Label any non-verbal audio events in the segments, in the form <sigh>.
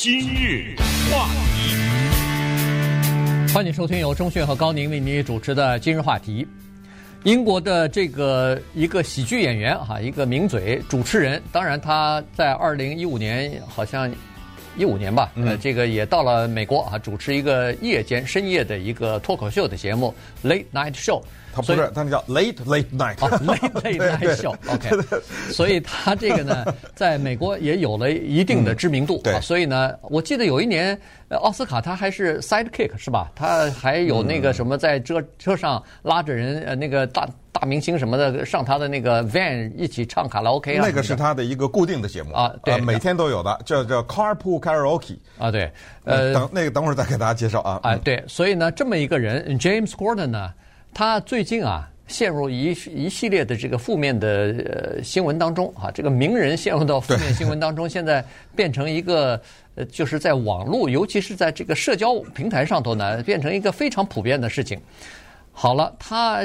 今日话题，欢迎收听由钟讯和高宁为您主持的今日话题。英国的这个一个喜剧演员哈，一个名嘴主持人，当然他在二零一五年好像一五年吧，呃，这个也到了美国啊，主持一个夜间深夜的一个脱口秀的节目 Late Night Show。他不是，他那叫 late late night，啊，late late night <laughs> show。OK，所以他这个呢，<laughs> 在美国也有了一定的知名度。对，所以呢，我记得有一年奥斯卡他还是 sidekick 是吧？他还有那个什么在车车上拉着人，呃，那个大大明星什么的上他的那个 van 一起唱卡拉 OK 啊。那个是他的一个固定的节目啊，对，每天都有的，叫叫 carpool karaoke 啊，对，呃，等那个等会儿再给大家介绍啊。哎，对，所以呢，这么一个人 James Gordon 呢，他最近啊。陷入一一系列的这个负面的呃新闻当中啊，这个名人陷入到负面新闻当中，现在变成一个呃，就是在网络，尤其是在这个社交平台上头呢，变成一个非常普遍的事情。好了，他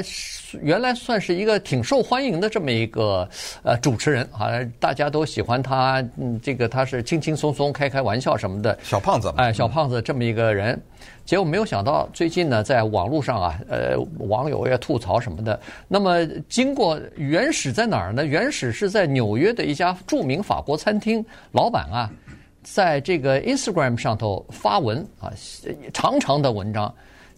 原来算是一个挺受欢迎的这么一个呃主持人啊，大家都喜欢他。嗯，这个他是轻轻松松开开玩笑什么的，小胖子，哎，小胖子这么一个人。结果没有想到，最近呢，在网络上啊，呃，网友也吐槽什么的。那么，经过原始在哪儿呢？原始是在纽约的一家著名法国餐厅，老板啊，在这个 Instagram 上头发文啊，长长的文章。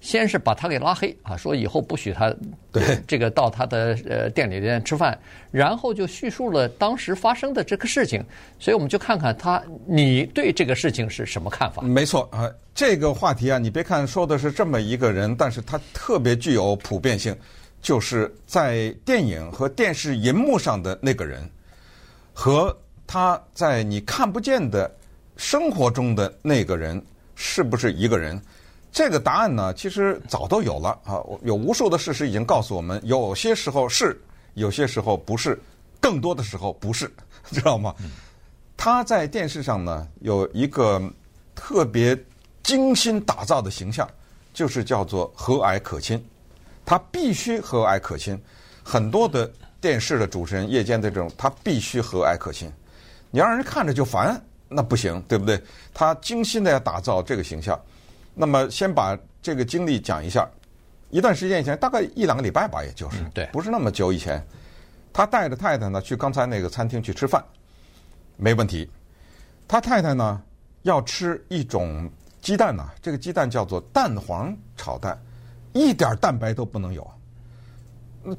先是把他给拉黑啊，说以后不许他对这个到他的呃店里边吃饭，然后就叙述了当时发生的这个事情，所以我们就看看他，你对这个事情是什么看法？没错啊，这个话题啊，你别看说的是这么一个人，但是他特别具有普遍性，就是在电影和电视荧幕上的那个人，和他在你看不见的生活中的那个人，是不是一个人？这个答案呢，其实早都有了啊！有无数的事实已经告诉我们，有些时候是，有些时候不是，更多的时候不是，<laughs> 知道吗？他在电视上呢，有一个特别精心打造的形象，就是叫做和蔼可亲。他必须和蔼可亲。很多的电视的主持人，夜间的这种，他必须和蔼可亲。你让人看着就烦，那不行，对不对？他精心的要打造这个形象。那么，先把这个经历讲一下。一段时间以前，大概一两个礼拜吧，也就是，对，不是那么久以前，他带着太太呢去刚才那个餐厅去吃饭，没问题。他太太呢要吃一种鸡蛋呢，这个鸡蛋叫做蛋黄炒蛋，一点蛋白都不能有。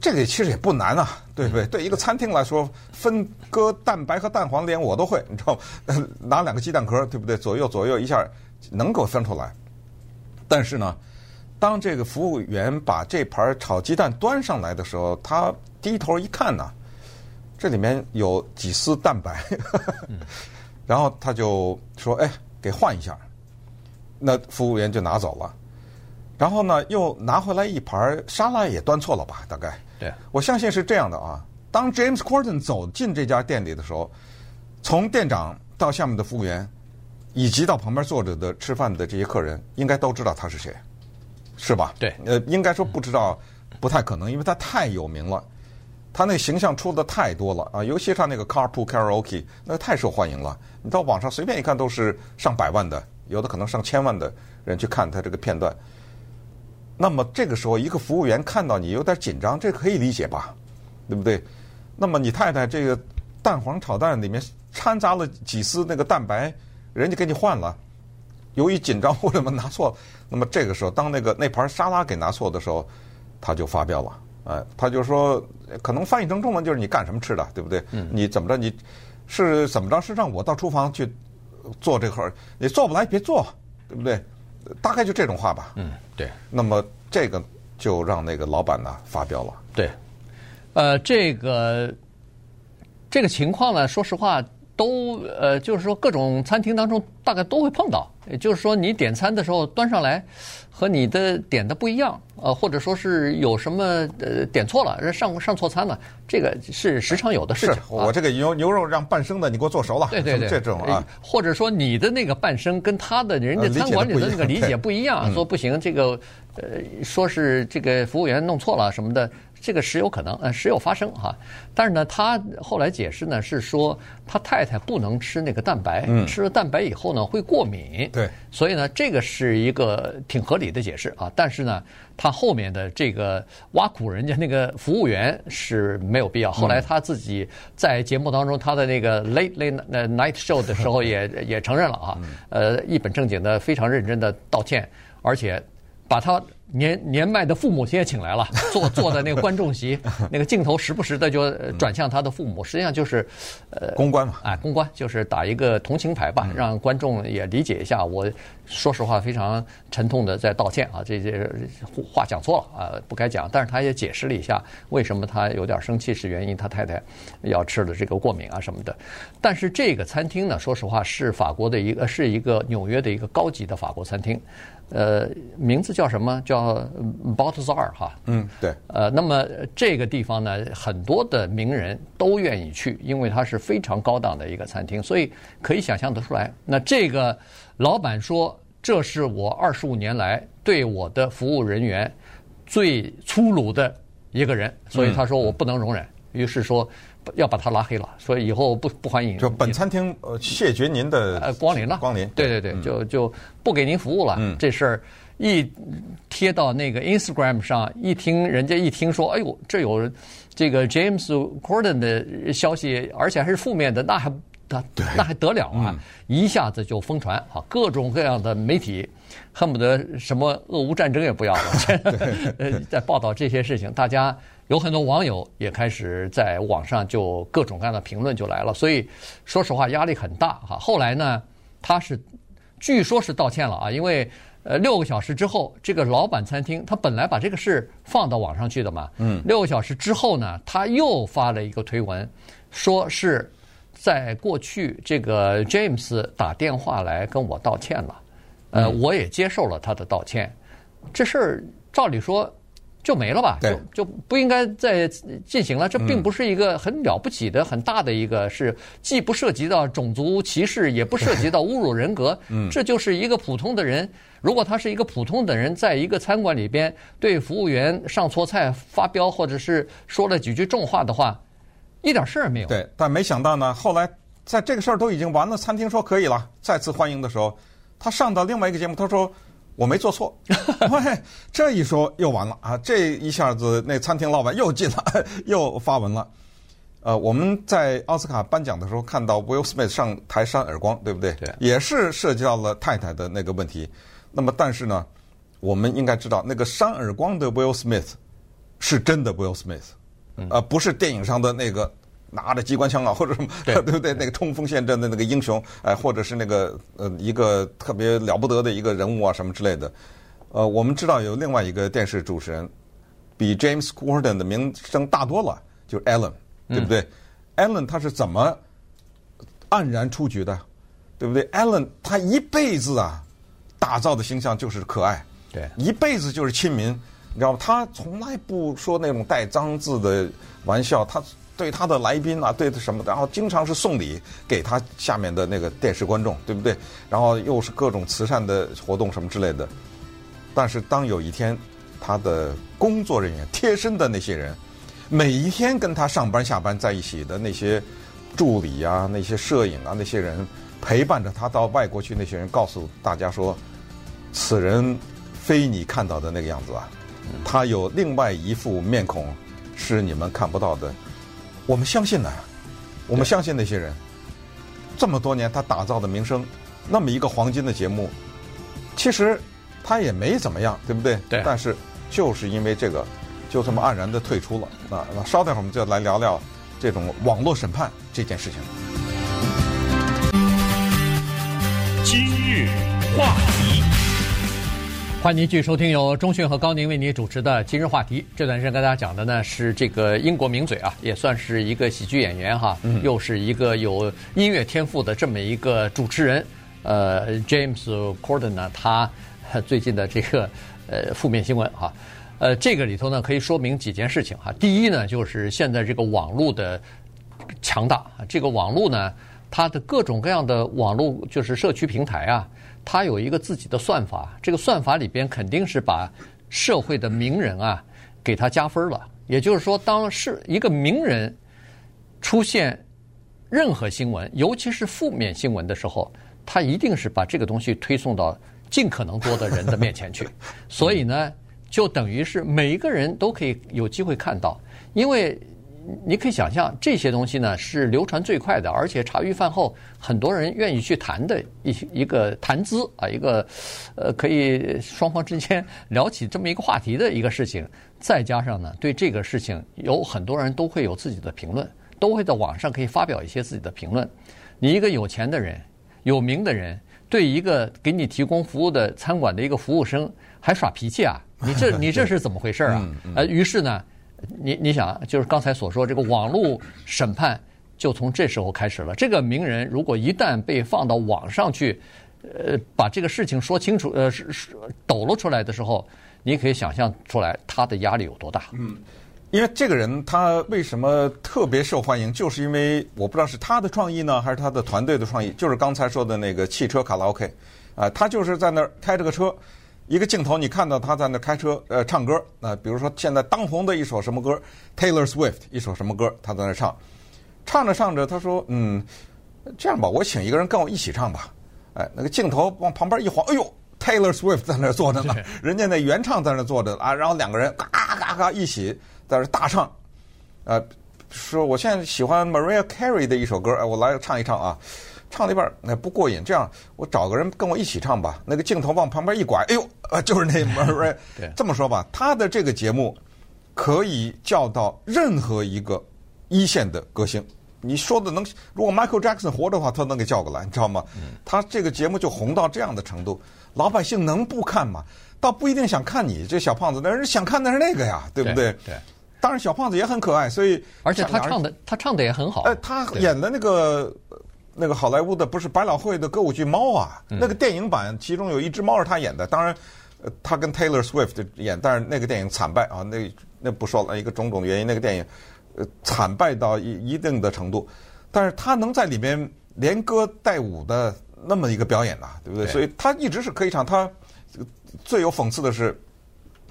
这个其实也不难啊，对不对？对一个餐厅来说，分割蛋白和蛋黄连我都会，你知道，<laughs> 拿两个鸡蛋壳，对不对？左右左右一下能够分出来。但是呢，当这个服务员把这盘炒鸡蛋端上来的时候，他低头一看呢，这里面有几丝蛋白，<laughs> 然后他就说：“哎，给换一下。”那服务员就拿走了。然后呢，又拿回来一盘沙拉，也端错了吧？大概。对。我相信是这样的啊。当 James Corden 走进这家店里的时候，从店长到下面的服务员。以及到旁边坐着的吃饭的这些客人，应该都知道他是谁，是吧？对，呃，应该说不知道不太可能，因为他太有名了，他那形象出的太多了啊，尤其是他那个 Carpool Karaoke，那个太受欢迎了。你到网上随便一看，都是上百万的，有的可能上千万的人去看他这个片段。那么这个时候，一个服务员看到你有点紧张，这可以理解吧？对不对？那么你太太这个蛋黄炒蛋里面掺杂了几丝那个蛋白。人家给你换了，由于紧张或者么拿错，<laughs> 那么这个时候，当那个那盘沙拉给拿错的时候，他就发飙了。哎，他就说，可能翻译成中文就是你干什么吃的，对不对？嗯。你怎么着？你是怎么着？是让我到厨房去做这会儿？你做不来别做，对不对？大概就这种话吧。嗯，对。那么这个就让那个老板呢发飙了。对，呃，这个这个情况呢，说实话。都呃，就是说各种餐厅当中大概都会碰到，也就是说你点餐的时候端上来和你的点的不一样，呃，或者说是有什么呃点错了，上上错餐了，这个是时常有的事情。是我这个牛牛肉让半生的，你给我做熟了，对对对，这种啊，或者说你的那个半生跟他的人家餐馆里的那个理解不一样，说不行，这个呃说是这个服务员弄错了什么的，这个时有可能，呃，时有发生哈。但是呢，他后来解释呢是说，他太太不能吃那个蛋白，嗯、吃了蛋白以后呢会过敏。对，所以呢，这个是一个挺合理的解释啊。但是呢，他后面的这个挖苦人家那个服务员是没有必要。后来他自己在节目当中，他的那个 late late night show 的时候也 <laughs> 也承认了啊，呃，一本正经的、非常认真的道歉，而且把他。年年迈的父母亲也请来了，<laughs> 坐坐在那个观众席，<laughs> 那个镜头时不时的就转向他的父母，实际上就是，呃，公关嘛，哎，公关就是打一个同情牌吧，让观众也理解一下。我说实话，非常沉痛的在道歉啊，这些话讲错了啊，不该讲。但是他也解释了一下为什么他有点生气，是原因他太太要吃的这个过敏啊什么的。但是这个餐厅呢，说实话是法国的一个，是一个纽约的一个高级的法国餐厅。呃，名字叫什么？叫 Balthazar 哈。嗯，对。呃，那么这个地方呢，很多的名人都愿意去，因为它是非常高档的一个餐厅，所以可以想象得出来。那这个老板说，这是我二十五年来对我的服务人员最粗鲁的一个人，所以他说我不能容忍，于是说。要把他拉黑了，所以以后不不欢迎。就本餐厅呃谢绝您的呃光临了，光临。对对对，就就不给您服务了。嗯，这事儿一贴到那个 Instagram 上，一听人家一听说，哎呦，这有这个 James Corden 的消息，而且还是负面的，那还那那还得了啊？一下子就疯传啊，各种各样的媒体恨不得什么俄乌战争也不要了，<laughs> <laughs> 在报道这些事情，大家。有很多网友也开始在网上就各种各样的评论就来了，所以说实话压力很大哈。后来呢，他是据说是道歉了啊，因为呃六个小时之后，这个老板餐厅他本来把这个事放到网上去的嘛，嗯，六个小时之后呢，他又发了一个推文，说是在过去这个 James 打电话来跟我道歉了，呃，我也接受了他的道歉，这事儿照理说。就没了吧，就就不应该再进行了。这并不是一个很了不起的、很大的一个，是既不涉及到种族歧视，也不涉及到侮辱人格。嗯，这就是一个普通的人。如果他是一个普通的人，在一个餐馆里边对服务员上错菜、发飙，或者是说了几句重话的话，一点事儿没有。对，但没想到呢，后来在这个事儿都已经完了，餐厅说可以了，再次欢迎的时候，他上到另外一个节目，他说。我没做错，<laughs> 喂，这一说又完了啊！这一下子，那餐厅老板又进来，<laughs> 又发文了。呃，我们在奥斯卡颁奖的时候看到 Will Smith 上台扇耳光，对不对？对，也是涉及到了太太的那个问题。那么，但是呢，我们应该知道，那个扇耳光的 Will Smith 是真的 Will Smith，呃，不是电影上的那个。拿着机关枪啊，<laughs> 或者什么，对，<laughs> 对不对？那个冲锋陷阵的那个英雄，哎，或者是那个呃一个特别了不得的一个人物啊，什么之类的。呃，我们知道有另外一个电视主持人，比 James Corden 的名声大多了，就是 Ellen，对不对？嗯，Ellen 他是怎么黯然出局的，对不对？Ellen 他一辈子啊打造的形象就是可爱，对，一辈子就是亲民，你知道吗？他从来不说那种带脏字的玩笑，他。对他的来宾啊，对他什么的，然后经常是送礼给他下面的那个电视观众，对不对？然后又是各种慈善的活动什么之类的。但是当有一天，他的工作人员贴身的那些人，每一天跟他上班下班在一起的那些助理啊、那些摄影啊、那些人陪伴着他到外国去，那些人告诉大家说，此人非你看到的那个样子啊，他有另外一副面孔是你们看不到的。我们相信呢，我们相信那些人，这么多年他打造的名声，那么一个黄金的节目，其实他也没怎么样，对不对？对。但是就是因为这个，就这么黯然的退出了。那那稍待会儿我们就来聊聊这种网络审判这件事情。今日话题。欢迎您继续收听由中讯和高宁为您主持的今日话题。这段时间跟大家讲的呢是这个英国名嘴啊，也算是一个喜剧演员哈，又是一个有音乐天赋的这么一个主持人。呃，James Corden 呢，他最近的这个呃负面新闻哈，呃，这个里头呢可以说明几件事情哈。第一呢，就是现在这个网络的强大，这个网络呢，它的各种各样的网络就是社区平台啊。它有一个自己的算法，这个算法里边肯定是把社会的名人啊给他加分了。也就是说，当是一个名人出现任何新闻，尤其是负面新闻的时候，他一定是把这个东西推送到尽可能多的人的面前去。<laughs> 所以呢，就等于是每一个人都可以有机会看到，因为。你可以想象，这些东西呢是流传最快的，而且茶余饭后很多人愿意去谈的一一个谈资啊，一个呃可以双方之间聊起这么一个话题的一个事情。再加上呢，对这个事情有很多人都会有自己的评论，都会在网上可以发表一些自己的评论。你一个有钱的人、有名的人，对一个给你提供服务的餐馆的一个服务生还耍脾气啊？你这 <laughs> 你这是怎么回事啊？呃，于是呢。你你想，就是刚才所说这个网络审判，就从这时候开始了。这个名人如果一旦被放到网上去，呃，把这个事情说清楚，呃，是是抖露出来的时候，你可以想象出来他的压力有多大。嗯，因为这个人他为什么特别受欢迎，就是因为我不知道是他的创意呢，还是他的团队的创意，就是刚才说的那个汽车卡拉 OK，啊，他就是在那儿开着个车。一个镜头，你看到他在那开车，呃，唱歌。那比如说现在当红的一首什么歌，Taylor Swift 一首什么歌，他在那唱，唱着唱着，他说：“嗯，这样吧，我请一个人跟我一起唱吧。”哎，那个镜头往旁边一晃，哎呦，Taylor Swift 在那坐着呢，人家那原唱在那坐着啊，然后两个人嘎嘎嘎一起在那大唱，呃，说我现在喜欢 Mariah Carey 的一首歌，哎，我来唱一唱啊。唱那半那不过瘾，这样我找个人跟我一起唱吧。那个镜头往旁边一拐，哎呦，呃，<laughs> 就是那 Mariah。<laughs> 这么说吧，他的这个节目可以叫到任何一个一线的歌星。你说的能，如果 Michael Jackson 活着的话，他能给叫过来，你知道吗？他这个节目就红到这样的程度，老百姓能不看吗？倒不一定想看你这小胖子，但是想看的是那个呀，对不对？对。当然，小胖子也很可爱，所以而且他唱的他唱的也很好。哎，他演的那个。那个好莱坞的不是百老汇的歌舞剧《猫》啊，那个电影版其中有一只猫是他演的，当然，呃，他跟 Taylor Swift 演，但是那个电影惨败啊，那那不说了，一个种种原因，那个电影呃惨败到一一定的程度，但是他能在里面连歌带舞的那么一个表演呐、啊，对不对？所以他一直是可以唱。他最有讽刺的是，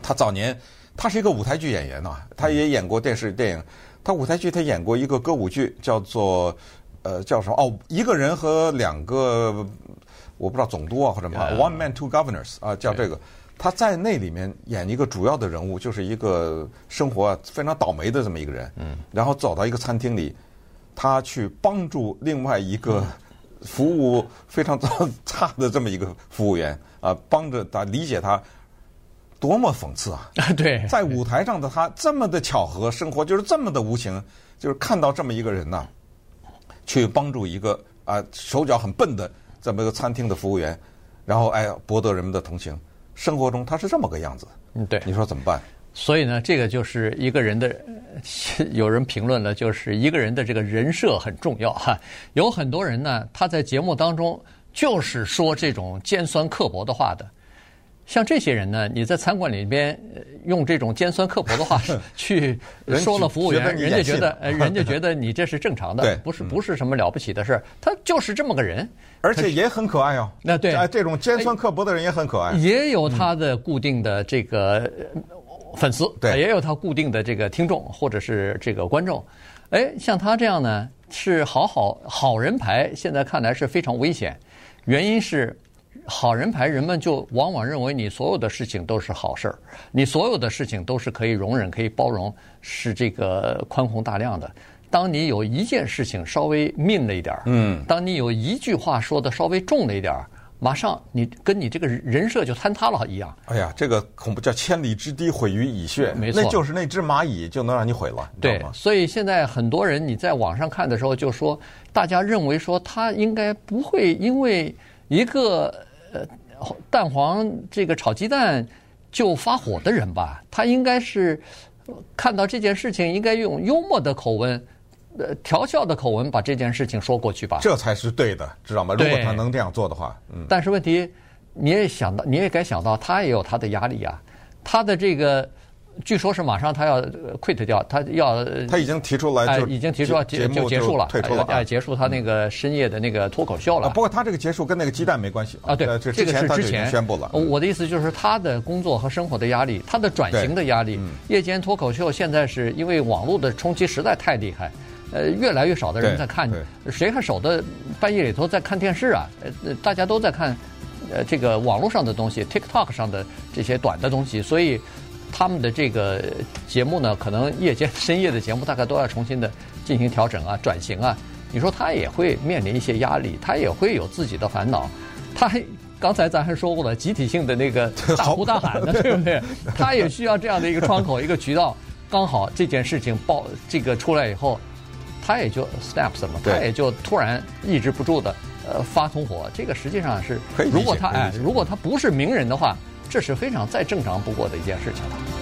他早年他是一个舞台剧演员呐、啊，他也演过电视电影，他舞台剧他演过一个歌舞剧叫做。呃，叫什么？哦，一个人和两个，我不知道总督啊或者什么，One Man Two Governors 啊，叫这个。他在那里面演一个主要的人物，就是一个生活非常倒霉的这么一个人。嗯。然后走到一个餐厅里，他去帮助另外一个 <laughs> 服务非常差的这么一个服务员啊，帮着他理解他，多么讽刺啊！对，在舞台上的他这么的巧合，生活就是这么的无情，就是看到这么一个人呐。去帮助一个啊手脚很笨的这么一个餐厅的服务员，然后哎博得人们的同情。生活中他是这么个样子，嗯，对，你说怎么办？所以呢，这个就是一个人的，<laughs> 有人评论了，就是一个人的这个人设很重要哈。有很多人呢，他在节目当中就是说这种尖酸刻薄的话的。像这些人呢，你在餐馆里边用这种尖酸刻薄的话 <laughs> 去说了服务员，人家觉得，呃，人家觉得 <laughs> 你这是正常的，不是不是什么了不起的事儿，他就是这么个人，而且也很可爱哦。那对，这种尖酸刻薄的人也很可爱，也有他的固定的这个粉丝，对，也有他固定的这个听众或者是这个观众。哎，像他这样呢，是好好好人牌，现在看来是非常危险，原因是。好人牌，人们就往往认为你所有的事情都是好事儿，你所有的事情都是可以容忍、可以包容，是这个宽宏大量的。当你有一件事情稍微 mean 了一点儿，嗯，当你有一句话说的稍微重了一点儿，马上你跟你这个人设就坍塌了一样。哎呀，这个恐怖叫千里之堤毁于蚁穴，没错，那就是那只蚂蚁就能让你毁了。对，所以现在很多人你在网上看的时候就说，大家认为说他应该不会因为一个。呃，蛋黄这个炒鸡蛋就发火的人吧，他应该是看到这件事情，应该用幽默的口吻，呃，调笑的口吻把这件事情说过去吧。这才是对的，知道吗？如果他能这样做的话，嗯。但是问题，你也想到，你也该想到，他也有他的压力啊。他的这个据说是马上他要 quit 掉，他要他已经提出来，已经提出结就结束了，退出了，哎，结束他那个深夜的那个脱口秀了。不过他这个结束跟那个鸡蛋没关系啊，对，这个是之前宣布了。我的意思就是他的工作和生活的压力，他的转型的压力。夜间脱口秀现在是因为网络的冲击实在太厉害，呃，越来越少的人在看，谁还守得半夜里头在看电视啊？呃，大家都在看，呃，这个网络上的东西，TikTok 上的这些短的东西，所以。他们的这个节目呢，可能夜间深夜的节目大概都要重新的进行调整啊、转型啊。你说他也会面临一些压力，他也会有自己的烦恼。他还刚才咱还说过了，集体性的那个 <laughs> 大呼大喊的，<laughs> 对不对？他也需要这样的一个窗口、一个渠道。刚好这件事情爆这个出来以后，他也就 snaps 了，他也就突然抑制不住的呃发通火。这个实际上是，如果他哎，如果他不是名人的话。这是非常再正常不过的一件事情了。